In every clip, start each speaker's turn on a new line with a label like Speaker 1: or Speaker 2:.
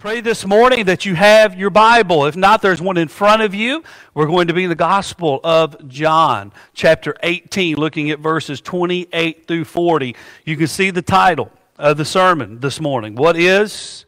Speaker 1: Pray this morning that you have your Bible. If not, there's one in front of you. We're going to be in the Gospel of John, chapter 18, looking at verses 28 through 40. You can see the title of the sermon this morning. What is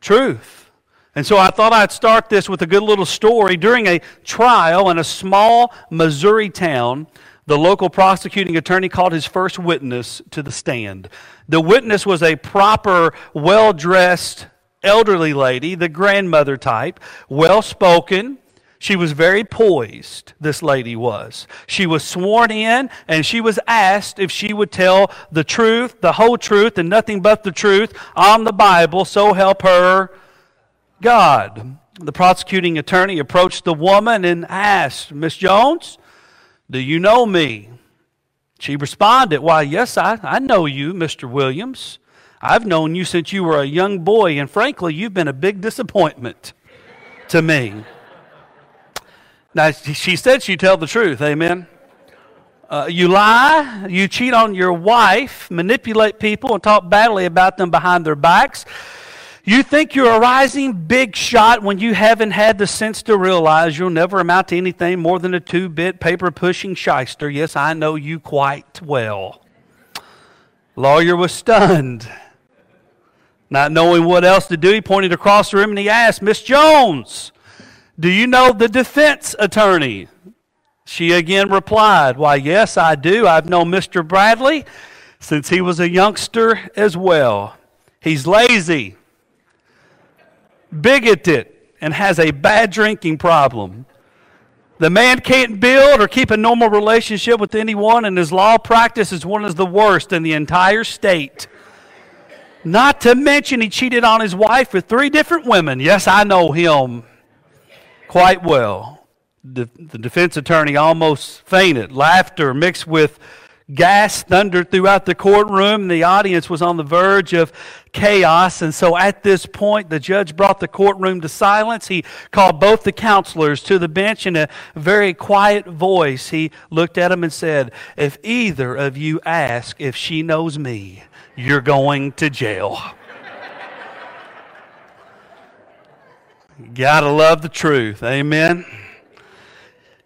Speaker 1: truth? And so I thought I'd start this with a good little story. During a trial in a small Missouri town, the local prosecuting attorney called his first witness to the stand. The witness was a proper, well dressed elderly lady, the grandmother type, well spoken. She was very poised, this lady was. She was sworn in and she was asked if she would tell the truth, the whole truth, and nothing but the truth on the Bible, so help her God. The prosecuting attorney approached the woman and asked, Miss Jones, do you know me? She responded, Why, yes, I, I know you, Mr. Williams. I've known you since you were a young boy, and frankly, you've been a big disappointment to me. Now, she said she'd tell the truth, amen. Uh, you lie, you cheat on your wife, manipulate people, and talk badly about them behind their backs. You think you're a rising big shot when you haven't had the sense to realize you'll never amount to anything more than a two bit paper pushing shyster. Yes, I know you quite well. Lawyer was stunned. Not knowing what else to do, he pointed across the room and he asked, Miss Jones, do you know the defense attorney? She again replied, Why, yes, I do. I've known Mr. Bradley since he was a youngster as well. He's lazy, bigoted, and has a bad drinking problem. The man can't build or keep a normal relationship with anyone, and his law practice is one of the worst in the entire state. Not to mention, he cheated on his wife with three different women. Yes, I know him quite well. The, the defense attorney almost fainted. Laughter mixed with gas thundered throughout the courtroom. The audience was on the verge of chaos. And so at this point, the judge brought the courtroom to silence. He called both the counselors to the bench in a very quiet voice. He looked at them and said, If either of you ask if she knows me, you're going to jail. Gotta love the truth. Amen.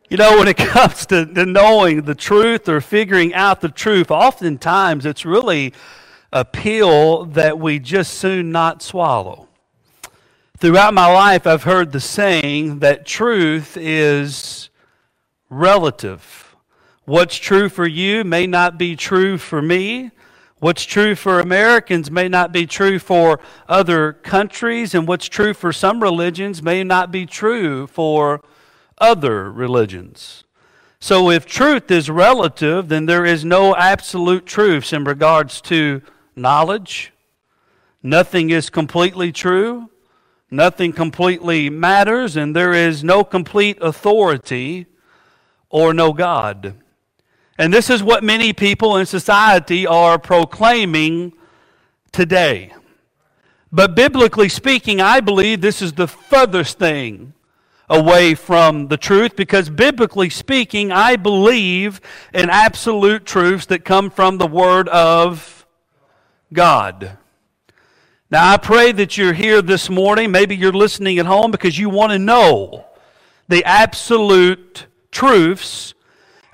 Speaker 1: You know, when it comes to, to, knowing the truth or figuring out the truth, oftentimes it's really a pill that we just soon not swallow. Throughout my life, I've heard the saying that truth is relative. What's true for you may not be true for me. What's true for Americans may not be true for other countries, and what's true for some religions may not be true for other religions. So, if truth is relative, then there is no absolute truths in regards to knowledge. Nothing is completely true. Nothing completely matters, and there is no complete authority or no God. And this is what many people in society are proclaiming today. But biblically speaking, I believe this is the furthest thing away from the truth because biblically speaking, I believe in absolute truths that come from the Word of God. Now, I pray that you're here this morning. Maybe you're listening at home because you want to know the absolute truths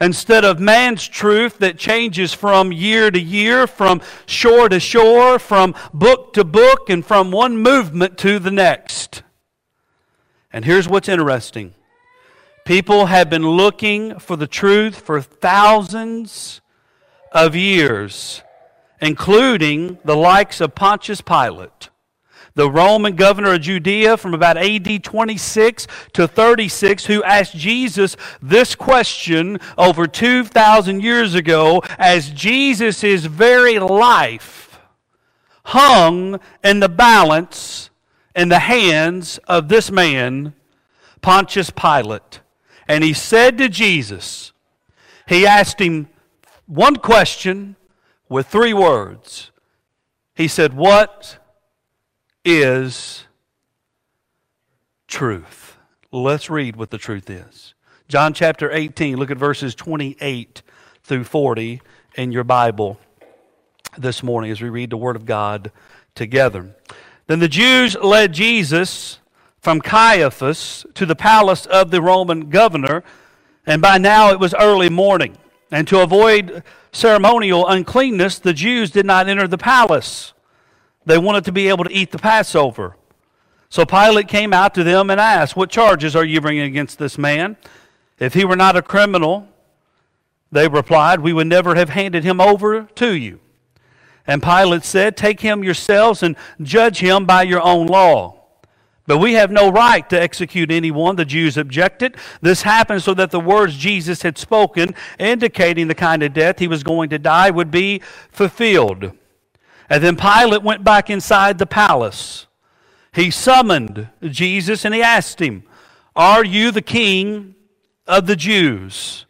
Speaker 1: instead of man's truth that changes from year to year, from shore to shore, from book to book, and from one movement to the next. And here's what's interesting people have been looking for the truth for thousands of years, including the likes of Pontius Pilate the Roman governor of Judea from about AD 26 to 36, who asked Jesus this question over 2,000 years ago as Jesus' very life hung in the balance in the hands of this man, Pontius Pilate. And he said to Jesus, he asked him one question with three words. He said, What is truth. Let's read what the truth is. John chapter 18, look at verses 28 through 40 in your Bible this morning as we read the Word of God together. Then the Jews led Jesus from Caiaphas to the palace of the Roman governor, and by now it was early morning. And to avoid ceremonial uncleanness, the Jews did not enter the palace. They wanted to be able to eat the Passover. So Pilate came out to them and asked, What charges are you bringing against this man? If he were not a criminal, they replied, We would never have handed him over to you. And Pilate said, Take him yourselves and judge him by your own law. But we have no right to execute anyone, the Jews objected. This happened so that the words Jesus had spoken, indicating the kind of death he was going to die, would be fulfilled. And then Pilate went back inside the palace. He summoned Jesus and he asked him, Are you the king of the Jews?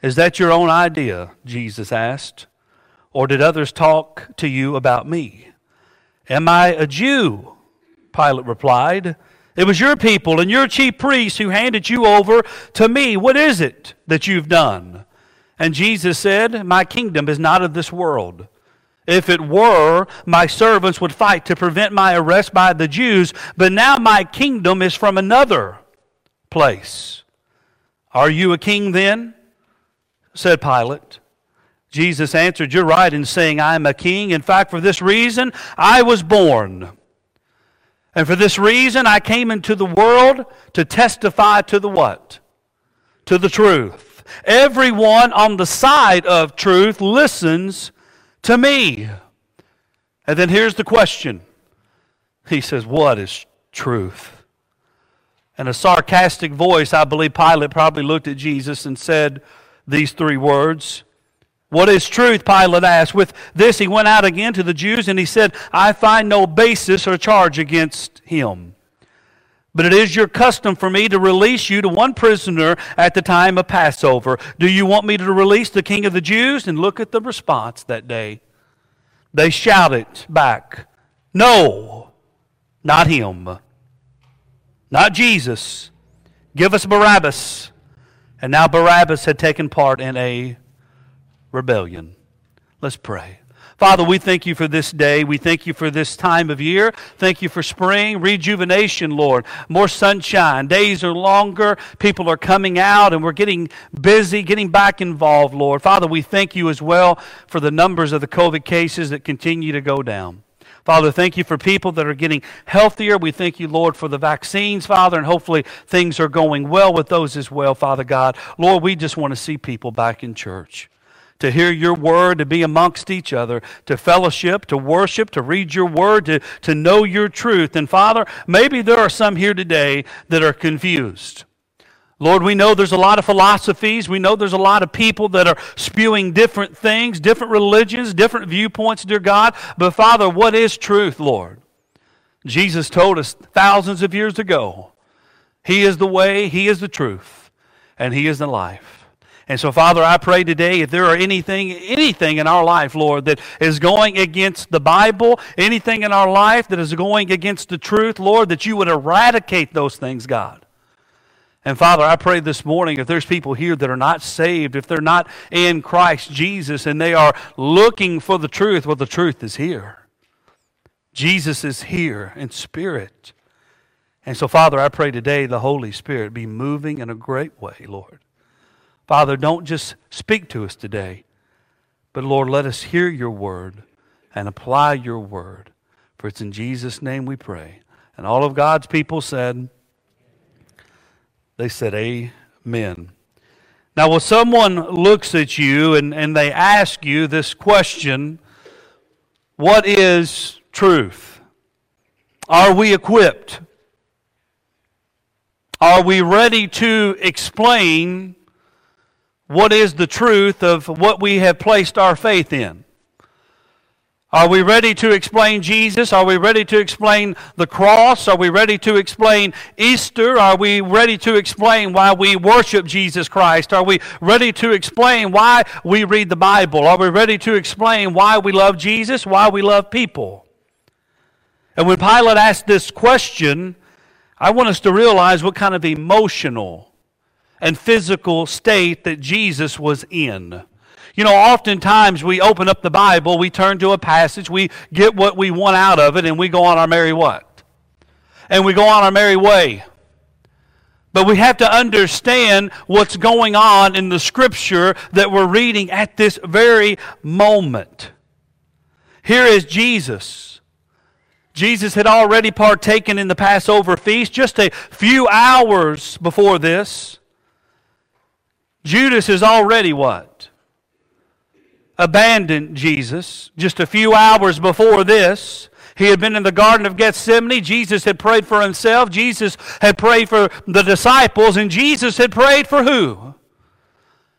Speaker 1: Is that your own idea? Jesus asked. Or did others talk to you about me? Am I a Jew? Pilate replied. It was your people and your chief priests who handed you over to me. What is it that you've done? And Jesus said, My kingdom is not of this world. If it were, my servants would fight to prevent my arrest by the Jews, but now my kingdom is from another place. Are you a king then? said Pilate. Jesus answered, You're right in saying I am a king. In fact, for this reason, I was born. And for this reason, I came into the world to testify to the what? To the truth. Everyone on the side of truth listens to me. And then here's the question He says, What is truth? In a sarcastic voice, I believe Pilate probably looked at Jesus and said these three words what is truth? Pilate asked. With this, he went out again to the Jews and he said, I find no basis or charge against him. But it is your custom for me to release you to one prisoner at the time of Passover. Do you want me to release the king of the Jews? And look at the response that day. They shouted back, No, not him. Not Jesus. Give us Barabbas. And now Barabbas had taken part in a rebellion. Let's pray. Father, we thank you for this day. We thank you for this time of year. Thank you for spring, rejuvenation, Lord. More sunshine. Days are longer. People are coming out, and we're getting busy, getting back involved, Lord. Father, we thank you as well for the numbers of the COVID cases that continue to go down. Father, thank you for people that are getting healthier. We thank you, Lord, for the vaccines, Father, and hopefully things are going well with those as well, Father God. Lord, we just want to see people back in church to hear your word, to be amongst each other, to fellowship, to worship, to read your word, to, to know your truth. And Father, maybe there are some here today that are confused. Lord, we know there's a lot of philosophies. We know there's a lot of people that are spewing different things, different religions, different viewpoints, dear God. But Father, what is truth, Lord? Jesus told us thousands of years ago He is the way, He is the truth, and He is the life. And so, Father, I pray today if there are anything, anything in our life, Lord, that is going against the Bible, anything in our life that is going against the truth, Lord, that you would eradicate those things, God. And Father, I pray this morning if there's people here that are not saved, if they're not in Christ Jesus and they are looking for the truth, well, the truth is here. Jesus is here in spirit. And so, Father, I pray today the Holy Spirit be moving in a great way, Lord. Father, don't just speak to us today, but Lord, let us hear your word and apply your word. For it's in Jesus' name we pray. And all of God's people said, they said, Amen. Now, when someone looks at you and, and they ask you this question, what is truth? Are we equipped? Are we ready to explain what is the truth of what we have placed our faith in? Are we ready to explain Jesus? Are we ready to explain the cross? Are we ready to explain Easter? Are we ready to explain why we worship Jesus Christ? Are we ready to explain why we read the Bible? Are we ready to explain why we love Jesus, why we love people? And when Pilate asked this question, I want us to realize what kind of emotional and physical state that Jesus was in. You know, oftentimes we open up the Bible, we turn to a passage, we get what we want out of it, and we go on our merry what? And we go on our merry way. But we have to understand what's going on in the scripture that we're reading at this very moment. Here is Jesus. Jesus had already partaken in the Passover feast just a few hours before this. Judas is already what? Abandoned Jesus just a few hours before this. He had been in the Garden of Gethsemane. Jesus had prayed for himself. Jesus had prayed for the disciples. And Jesus had prayed for who?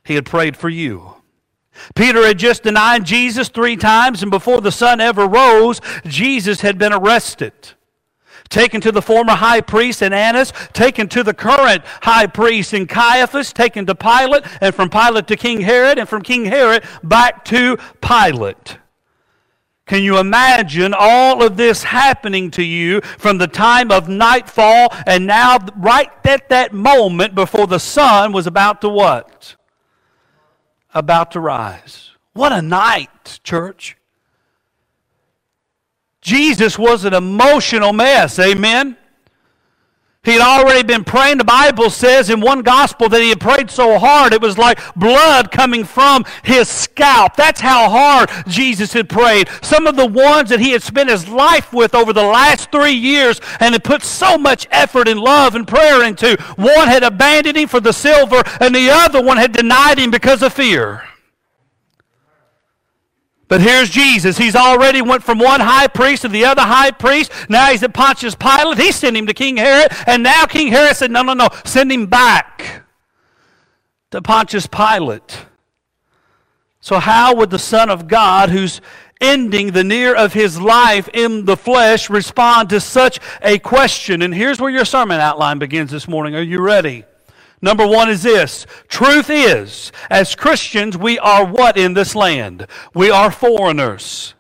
Speaker 1: He had prayed for you. Peter had just denied Jesus three times, and before the sun ever rose, Jesus had been arrested. Taken to the former high priest in Annas, taken to the current high priest in Caiaphas, taken to Pilate, and from Pilate to King Herod, and from King Herod back to Pilate. Can you imagine all of this happening to you from the time of nightfall and now, right at that moment before the sun was about to what? About to rise. What a night, church. Jesus was an emotional mess. Amen. He had already been praying. The Bible says in one gospel that he had prayed so hard it was like blood coming from his scalp. That's how hard Jesus had prayed. Some of the ones that he had spent his life with over the last three years and had put so much effort and love and prayer into, one had abandoned him for the silver and the other one had denied him because of fear. But here's Jesus. He's already went from one high priest to the other high priest. Now he's at Pontius Pilate. He sent him to King Herod. And now King Herod said, no, no, no, send him back to Pontius Pilate. So how would the Son of God, who's ending the near of his life in the flesh, respond to such a question? And here's where your sermon outline begins this morning. Are you ready? Number one is this truth is, as Christians, we are what in this land? We are foreigners.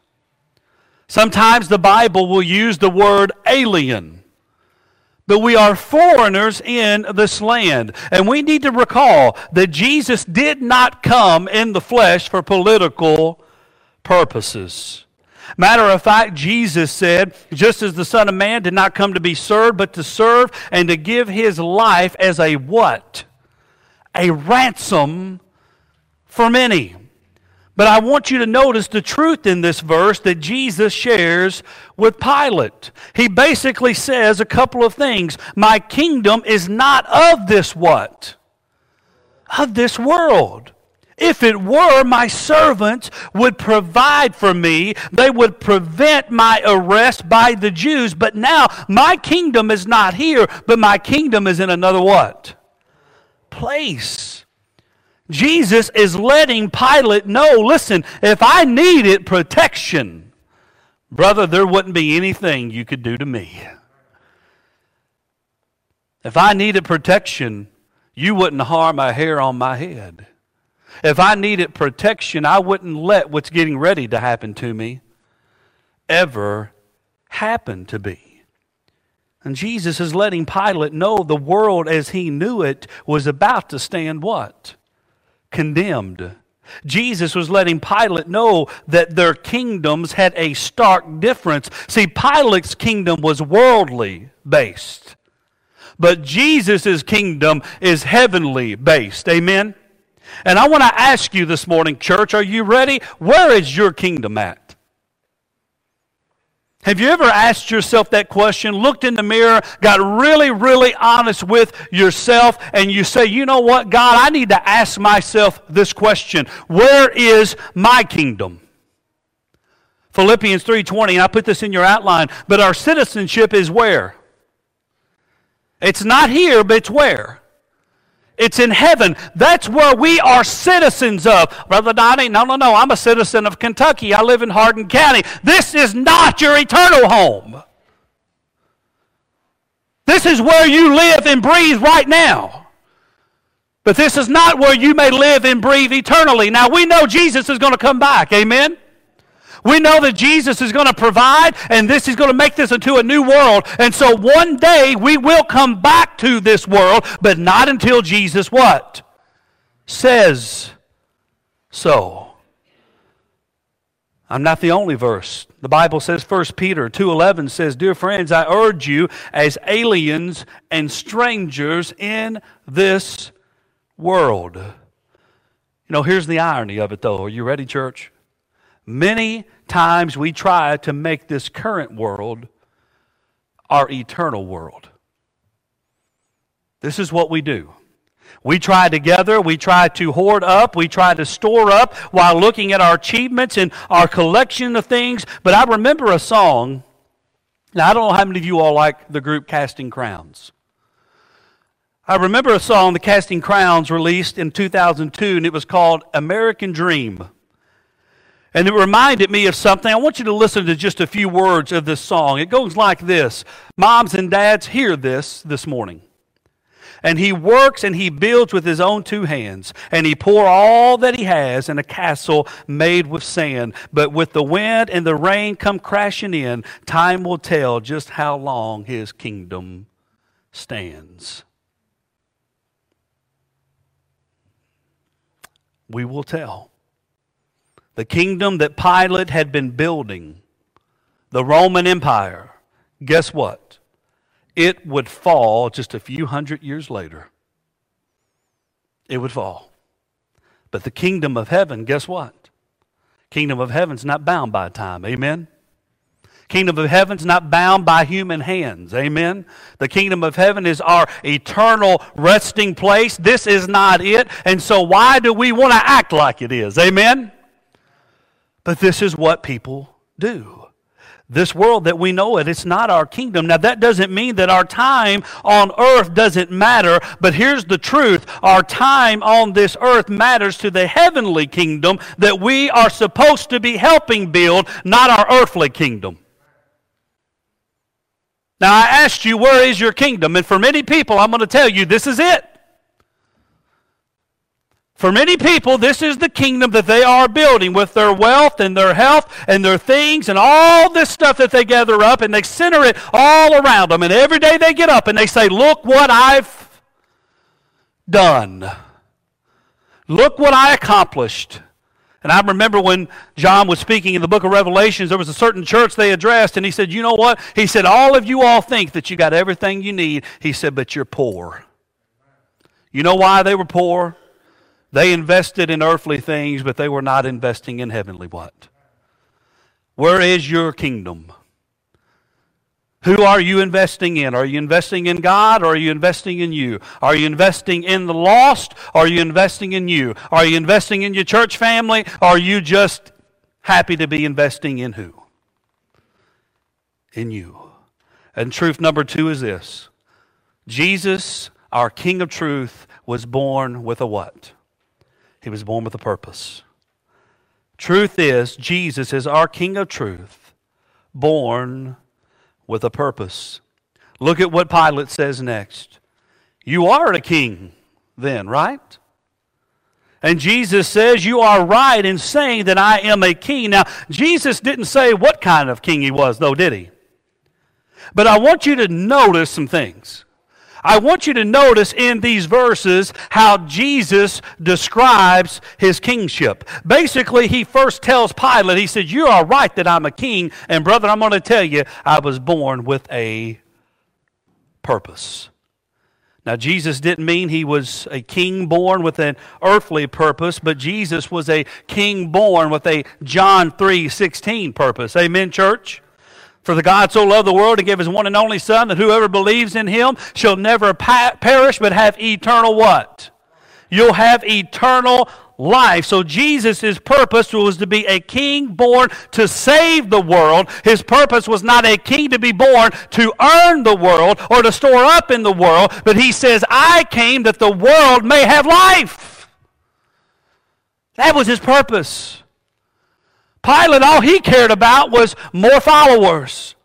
Speaker 1: Sometimes the Bible will use the word alien. But we are foreigners in this land. And we need to recall that Jesus did not come in the flesh for political purposes. Matter of fact, Jesus said, just as the Son of Man did not come to be served, but to serve and to give his life as a what? A ransom for many. But I want you to notice the truth in this verse that Jesus shares with Pilate. He basically says a couple of things. My kingdom is not of this what? Of this world. If it were, my servants would provide for me. They would prevent my arrest by the Jews. But now my kingdom is not here, but my kingdom is in another what? Place. Jesus is letting Pilate know listen, if I needed protection, brother, there wouldn't be anything you could do to me. If I needed protection, you wouldn't harm a hair on my head. If I needed protection, I wouldn't let what's getting ready to happen to me ever happen to be. And Jesus is letting Pilate know the world as he knew it was about to stand what? Condemned. Jesus was letting Pilate know that their kingdoms had a stark difference. See, Pilate's kingdom was worldly based, but Jesus' kingdom is heavenly based. Amen? And I want to ask you this morning, church, are you ready? Where is your kingdom at? Have you ever asked yourself that question, looked in the mirror, got really, really honest with yourself, and you say, you know what, God, I need to ask myself this question Where is my kingdom? Philippians 3:20, I put this in your outline, but our citizenship is where? It's not here, but it's where? It's in heaven. That's where we are citizens of. Brother Donnie, no, no, no. I'm a citizen of Kentucky. I live in Hardin County. This is not your eternal home. This is where you live and breathe right now. But this is not where you may live and breathe eternally. Now, we know Jesus is going to come back. Amen? We know that Jesus is going to provide, and this is going to make this into a new world. And so one day we will come back to this world, but not until Jesus what? Says so. I'm not the only verse. The Bible says 1 Peter 2:11 says, "Dear friends, I urge you as aliens and strangers in this world." You know, here's the irony of it though. Are you ready, church? Many times we try to make this current world our eternal world. This is what we do. We try together, we try to hoard up, we try to store up while looking at our achievements and our collection of things. But I remember a song. Now, I don't know how many of you all like the group Casting Crowns. I remember a song the Casting Crowns released in 2002, and it was called American Dream. And it reminded me of something. I want you to listen to just a few words of this song. It goes like this Moms and dads, hear this this morning. And he works and he builds with his own two hands. And he pour all that he has in a castle made with sand. But with the wind and the rain come crashing in, time will tell just how long his kingdom stands. We will tell. The kingdom that Pilate had been building, the Roman Empire, guess what? it would fall just a few hundred years later. It would fall. But the kingdom of heaven, guess what? Kingdom of heaven's not bound by time. Amen. Kingdom of heaven's not bound by human hands. Amen. The kingdom of heaven is our eternal resting place. This is not it. And so why do we want to act like it is? Amen. But this is what people do this world that we know it. It's not our kingdom. Now, that doesn't mean that our time on earth doesn't matter, but here's the truth our time on this earth matters to the heavenly kingdom that we are supposed to be helping build, not our earthly kingdom. Now, I asked you, where is your kingdom? And for many people, I'm going to tell you, this is it. For many people, this is the kingdom that they are building with their wealth and their health and their things and all this stuff that they gather up and they center it all around them. And every day they get up and they say, Look what I've done. Look what I accomplished. And I remember when John was speaking in the book of Revelations, there was a certain church they addressed, and he said, You know what? He said, All of you all think that you got everything you need. He said, But you're poor. You know why they were poor? They invested in earthly things, but they were not investing in heavenly what? Where is your kingdom? Who are you investing in? Are you investing in God or are you investing in you? Are you investing in the lost or are you investing in you? Are you investing in your church family or are you just happy to be investing in who? In you. And truth number two is this Jesus, our King of truth, was born with a what? He was born with a purpose. Truth is, Jesus is our King of truth, born with a purpose. Look at what Pilate says next. You are a king, then, right? And Jesus says, You are right in saying that I am a king. Now, Jesus didn't say what kind of king he was, though, did he? But I want you to notice some things. I want you to notice in these verses how Jesus describes his kingship. Basically, he first tells Pilate, he said, You are right that I'm a king. And brother, I'm going to tell you, I was born with a purpose. Now, Jesus didn't mean he was a king born with an earthly purpose, but Jesus was a king born with a John 3 16 purpose. Amen, church? For the God so loved the world to give his one and only Son that whoever believes in him shall never pa- perish but have eternal what? You'll have eternal life. So Jesus' purpose was to be a king born to save the world. His purpose was not a king to be born to earn the world or to store up in the world, but he says, I came that the world may have life. That was his purpose. Pilate, all he cared about was more followers.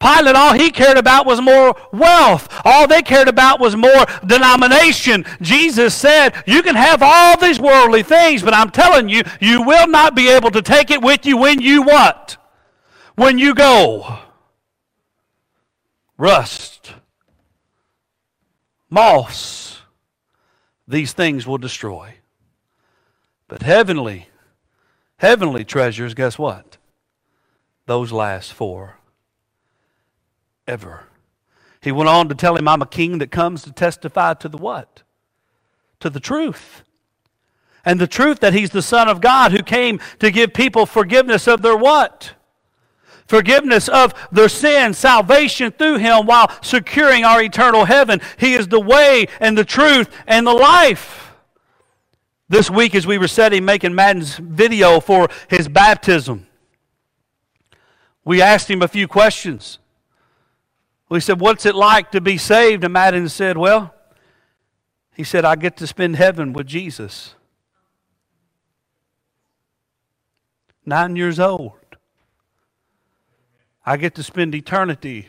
Speaker 1: Pilate, all he cared about was more wealth. All they cared about was more denomination. Jesus said, You can have all these worldly things, but I'm telling you, you will not be able to take it with you when you what? When you go. Rust, moss, these things will destroy. But heavenly, heavenly treasures, guess what? Those last for ever. He went on to tell him, I'm a king that comes to testify to the what? To the truth. And the truth that he's the Son of God who came to give people forgiveness of their what? Forgiveness of their sin, salvation through him while securing our eternal heaven. He is the way and the truth and the life. This week, as we were setting making Madden's video for his baptism, we asked him a few questions. We said, What's it like to be saved? And Madden said, Well, he said, I get to spend heaven with Jesus. Nine years old. I get to spend eternity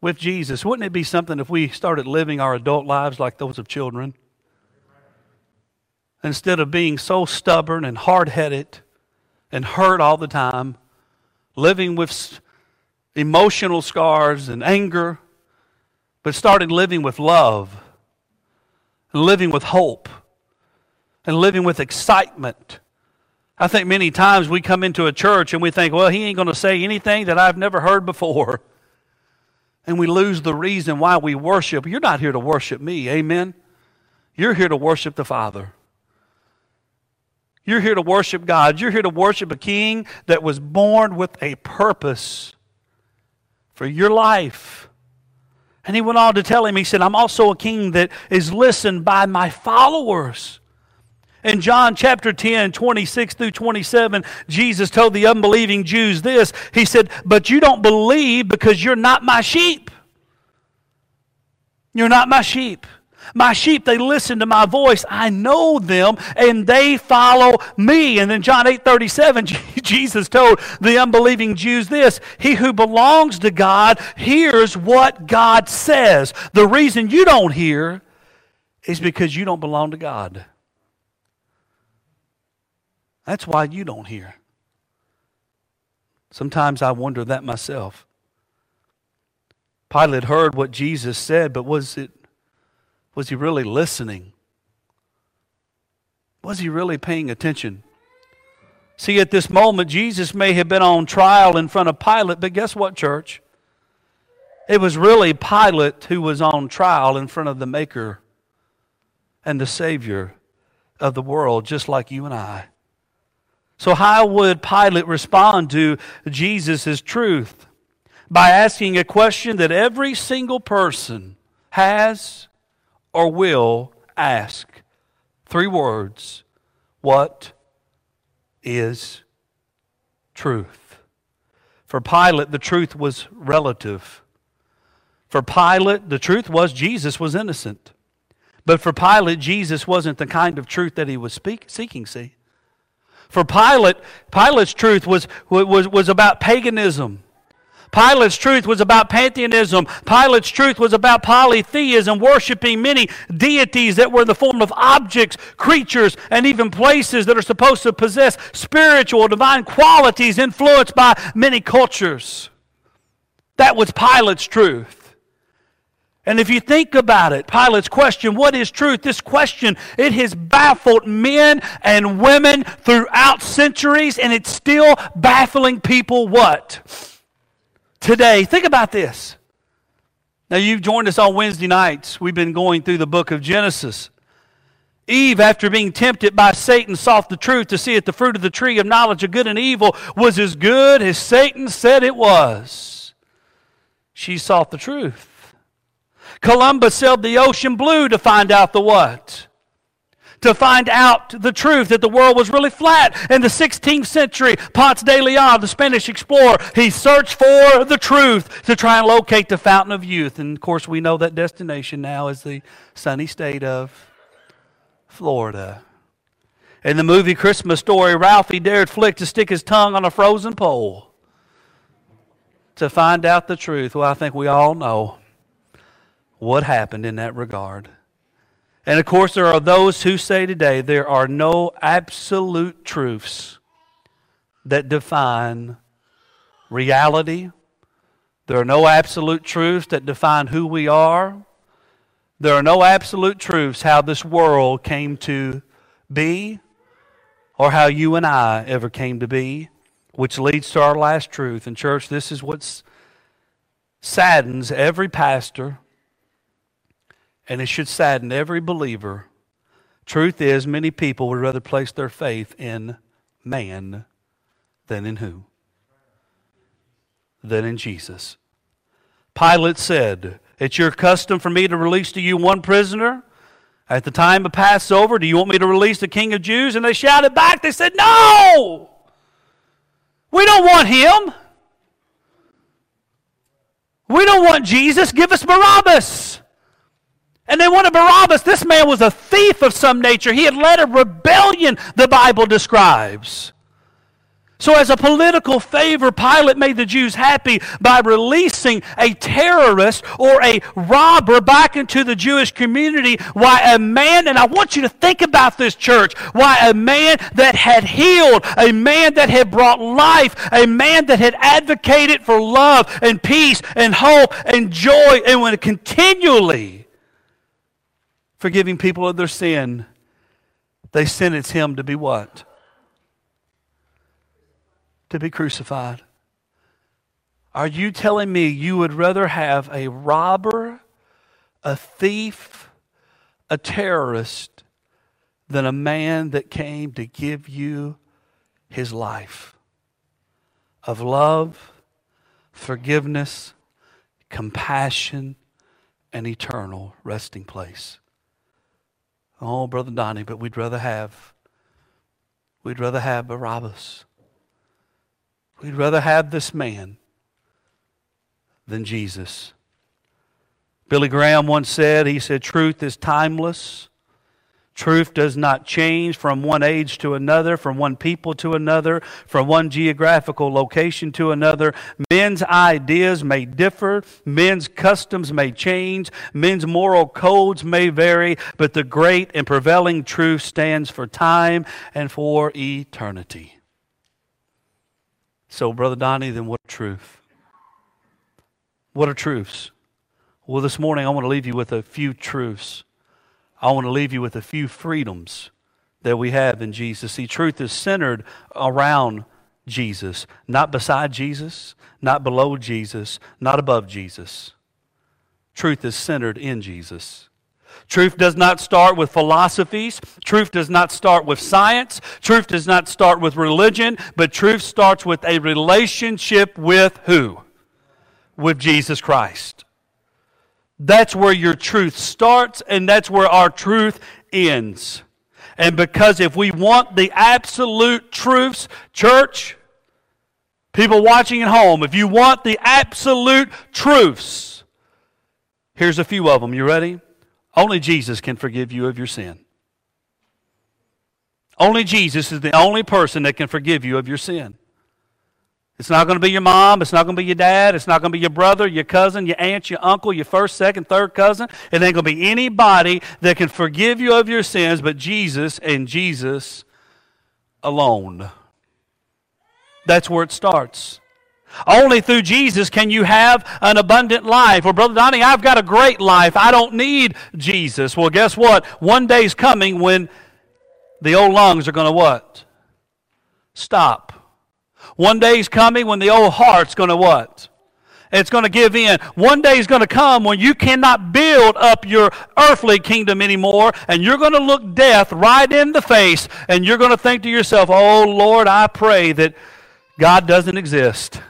Speaker 1: with Jesus. Wouldn't it be something if we started living our adult lives like those of children? Instead of being so stubborn and hard headed and hurt all the time, living with emotional scars and anger, but started living with love and living with hope and living with excitement. I think many times we come into a church and we think, well, he ain't going to say anything that I've never heard before. And we lose the reason why we worship. You're not here to worship me, amen? You're here to worship the Father. You're here to worship God. You're here to worship a king that was born with a purpose for your life. And he went on to tell him, he said, I'm also a king that is listened by my followers. In John chapter 10, 26 through 27, Jesus told the unbelieving Jews this. He said, But you don't believe because you're not my sheep. You're not my sheep. My sheep, they listen to my voice. I know them and they follow me. And then John 8 37, Jesus told the unbelieving Jews this He who belongs to God hears what God says. The reason you don't hear is because you don't belong to God. That's why you don't hear. Sometimes I wonder that myself. Pilate heard what Jesus said, but was it was he really listening? Was he really paying attention? See, at this moment, Jesus may have been on trial in front of Pilate, but guess what, church? It was really Pilate who was on trial in front of the Maker and the Savior of the world, just like you and I. So, how would Pilate respond to Jesus' truth? By asking a question that every single person has or will ask. Three words What is truth? For Pilate, the truth was relative. For Pilate, the truth was Jesus was innocent. But for Pilate, Jesus wasn't the kind of truth that he was speak, seeking, see? For Pilate, Pilate's truth was, was, was about paganism. Pilate's truth was about pantheism. Pilate's truth was about polytheism, worshiping many deities that were in the form of objects, creatures, and even places that are supposed to possess spiritual, divine qualities influenced by many cultures. That was Pilate's truth. And if you think about it, Pilate's question, what is truth? This question, it has baffled men and women throughout centuries, and it's still baffling people what? Today. Think about this. Now, you've joined us on Wednesday nights. We've been going through the book of Genesis. Eve, after being tempted by Satan, sought the truth to see if the fruit of the tree of knowledge of good and evil was as good as Satan said it was. She sought the truth. Columbus sailed the ocean blue to find out the what? To find out the truth that the world was really flat. In the 16th century, Ponce de Leon, the Spanish explorer, he searched for the truth to try and locate the fountain of youth. And of course, we know that destination now is the sunny state of Florida. In the movie Christmas Story, Ralphie dared Flick to stick his tongue on a frozen pole to find out the truth. Well, I think we all know what happened in that regard. And of course, there are those who say today there are no absolute truths that define reality. There are no absolute truths that define who we are. There are no absolute truths how this world came to be or how you and I ever came to be, which leads to our last truth. And, church, this is what saddens every pastor, and it should sadden every believer. Truth is, many people would rather place their faith in man than in who? Than in Jesus. Pilate said, It's your custom for me to release to you one prisoner at the time of Passover, do you want me to release the king of Jews? And they shouted back, they said, No! We don't want him. We don't want Jesus. Give us Barabbas. And they wanted Barabbas. This man was a thief of some nature. He had led a rebellion, the Bible describes. So, as a political favor, Pilate made the Jews happy by releasing a terrorist or a robber back into the Jewish community. Why a man, and I want you to think about this, church, why a man that had healed, a man that had brought life, a man that had advocated for love and peace and hope and joy and when continually forgiving people of their sin, they sentenced him to be what? to be crucified. Are you telling me you would rather have a robber, a thief, a terrorist than a man that came to give you his life of love, forgiveness, compassion, and eternal resting place? Oh, Brother Donnie, but we'd rather have, we'd rather have Barabbas. We'd rather have this man than Jesus. Billy Graham once said, he said, truth is timeless. Truth does not change from one age to another, from one people to another, from one geographical location to another. Men's ideas may differ, men's customs may change, men's moral codes may vary, but the great and prevailing truth stands for time and for eternity. So, Brother Donnie, then what truth? What are truths? Well, this morning I want to leave you with a few truths. I want to leave you with a few freedoms that we have in Jesus. See, truth is centered around Jesus, not beside Jesus, not below Jesus, not above Jesus. Truth is centered in Jesus. Truth does not start with philosophies. Truth does not start with science. Truth does not start with religion, but truth starts with a relationship with who? With Jesus Christ. That's where your truth starts, and that's where our truth ends. And because if we want the absolute truths, church, people watching at home, if you want the absolute truths, here's a few of them. You ready? Only Jesus can forgive you of your sin. Only Jesus is the only person that can forgive you of your sin. It's not going to be your mom. It's not going to be your dad. It's not going to be your brother, your cousin, your aunt, your uncle, your first, second, third cousin. It ain't going to be anybody that can forgive you of your sins but Jesus and Jesus alone. That's where it starts. Only through Jesus can you have an abundant life. Well, Brother Donnie, I've got a great life. I don't need Jesus. Well, guess what? One day's coming when the old lungs are going to what? Stop. One day's coming when the old heart's going to what? It's going to give in. One day is going to come when you cannot build up your earthly kingdom anymore, and you're going to look death right in the face, and you're going to think to yourself, Oh Lord, I pray that God doesn't exist.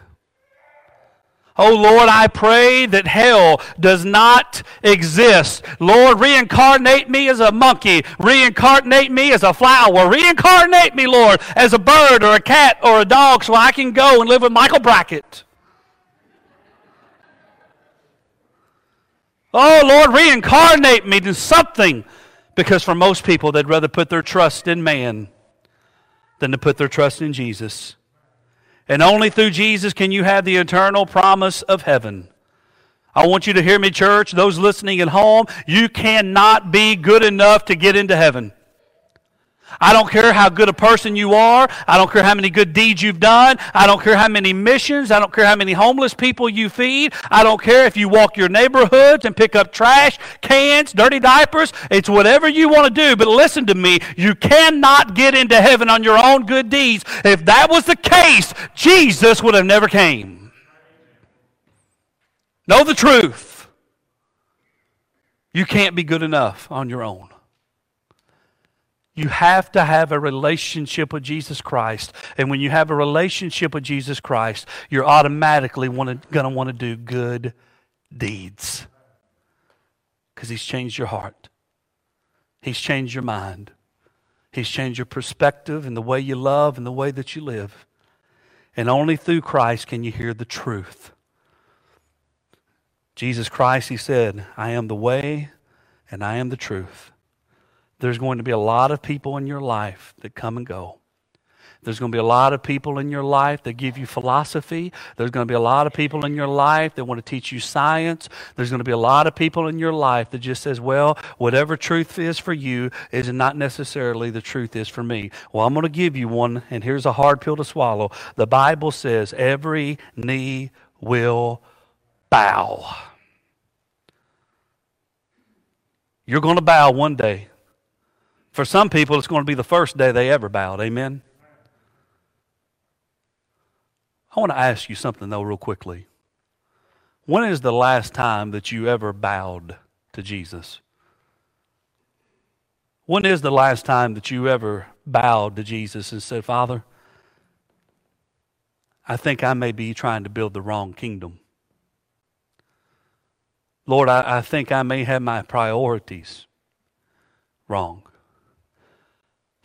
Speaker 1: Oh Lord, I pray that hell does not exist. Lord, reincarnate me as a monkey. Reincarnate me as a flower. Reincarnate me, Lord, as a bird or a cat or a dog so I can go and live with Michael Brackett. Oh Lord, reincarnate me to something. Because for most people, they'd rather put their trust in man than to put their trust in Jesus. And only through Jesus can you have the eternal promise of heaven. I want you to hear me, church. Those listening at home, you cannot be good enough to get into heaven. I don't care how good a person you are. I don't care how many good deeds you've done. I don't care how many missions. I don't care how many homeless people you feed. I don't care if you walk your neighborhoods and pick up trash, cans, dirty diapers. It's whatever you want to do. But listen to me. You cannot get into heaven on your own good deeds. If that was the case, Jesus would have never came. Know the truth. You can't be good enough on your own. You have to have a relationship with Jesus Christ. And when you have a relationship with Jesus Christ, you're automatically going to want to do good deeds. Because He's changed your heart, He's changed your mind, He's changed your perspective and the way you love and the way that you live. And only through Christ can you hear the truth. Jesus Christ, He said, I am the way and I am the truth. There's going to be a lot of people in your life that come and go. There's going to be a lot of people in your life that give you philosophy. There's going to be a lot of people in your life that want to teach you science. There's going to be a lot of people in your life that just says, well, whatever truth is for you is not necessarily the truth is for me. Well, I'm going to give you one, and here's a hard pill to swallow. The Bible says every knee will bow. You're going to bow one day. For some people, it's going to be the first day they ever bowed. Amen? I want to ask you something, though, real quickly. When is the last time that you ever bowed to Jesus? When is the last time that you ever bowed to Jesus and said, Father, I think I may be trying to build the wrong kingdom? Lord, I, I think I may have my priorities wrong.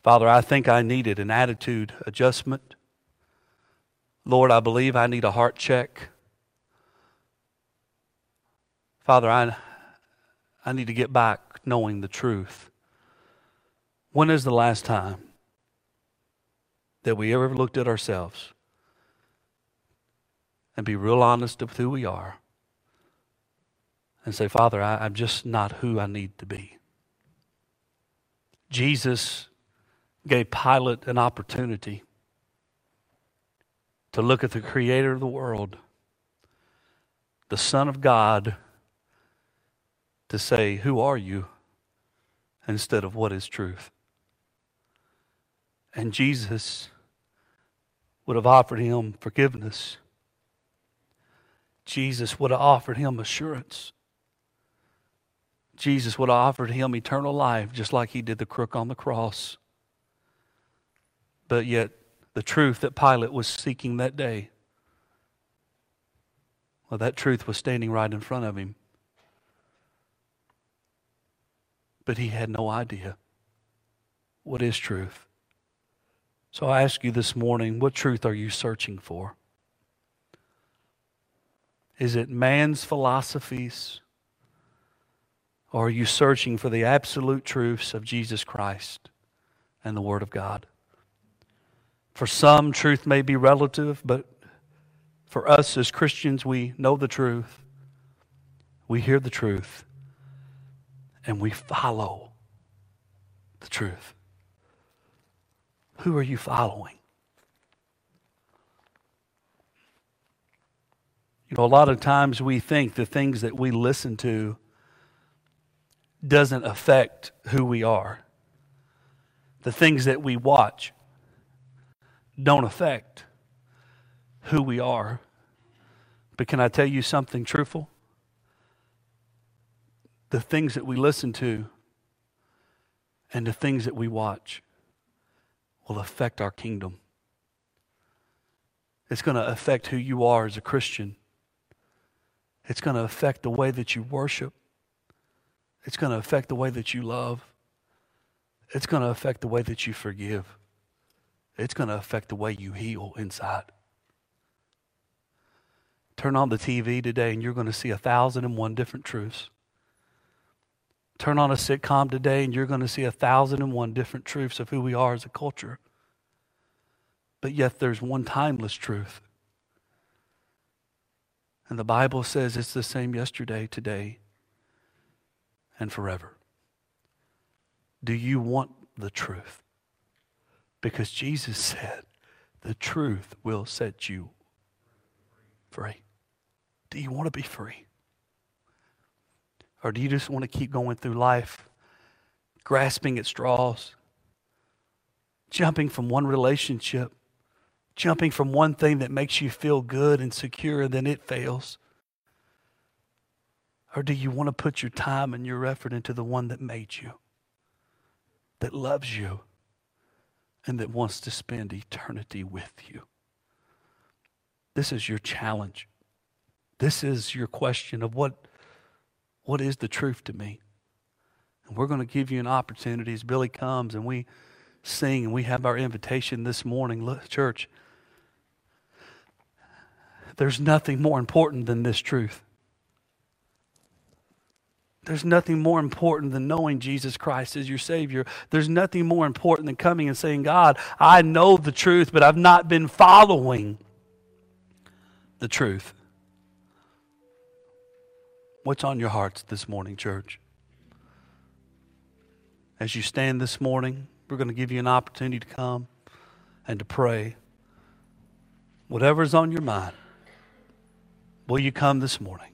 Speaker 1: Father, I think I needed an attitude adjustment. Lord, I believe I need a heart check. Father, I, I need to get back knowing the truth. When is the last time that we ever looked at ourselves and be real honest with who we are and say, Father, I, I'm just not who I need to be? Jesus gave Pilate an opportunity to look at the creator of the world, the Son of God, to say, Who are you? instead of what is truth. And Jesus would have offered him forgiveness. Jesus would have offered him assurance. Jesus would have offered him eternal life just like he did the crook on the cross. But yet, the truth that Pilate was seeking that day, well, that truth was standing right in front of him. But he had no idea what is truth. So I ask you this morning what truth are you searching for? Is it man's philosophies? Or are you searching for the absolute truths of Jesus Christ and the Word of God? For some, truth may be relative, but for us as Christians, we know the truth, we hear the truth, and we follow the truth. Who are you following? You know, a lot of times we think the things that we listen to doesn't affect who we are. The things that we watch don't affect who we are. But can I tell you something truthful? The things that we listen to and the things that we watch will affect our kingdom. It's going to affect who you are as a Christian. It's going to affect the way that you worship. It's going to affect the way that you love. It's going to affect the way that you forgive it's going to affect the way you heal inside. Turn on the TV today and you're going to see a thousand and one different truths. Turn on a sitcom today and you're going to see a thousand and one different truths of who we are as a culture. But yet there's one timeless truth. And the Bible says it's the same yesterday, today, and forever. Do you want the truth? Because Jesus said, the truth will set you free. Do you want to be free? Or do you just want to keep going through life, grasping at straws, jumping from one relationship, jumping from one thing that makes you feel good and secure, and then it fails? Or do you want to put your time and your effort into the one that made you, that loves you, and that wants to spend eternity with you? This is your challenge. This is your question of what, what is the truth to me? And we're going to give you an opportunity as Billy comes and we sing and we have our invitation this morning. Church, there's nothing more important than this truth. There's nothing more important than knowing Jesus Christ as your Savior. There's nothing more important than coming and saying, God, I know the truth, but I've not been following the truth. What's on your hearts this morning, church? As you stand this morning, we're going to give you an opportunity to come and to pray. Whatever's on your mind, will you come this morning?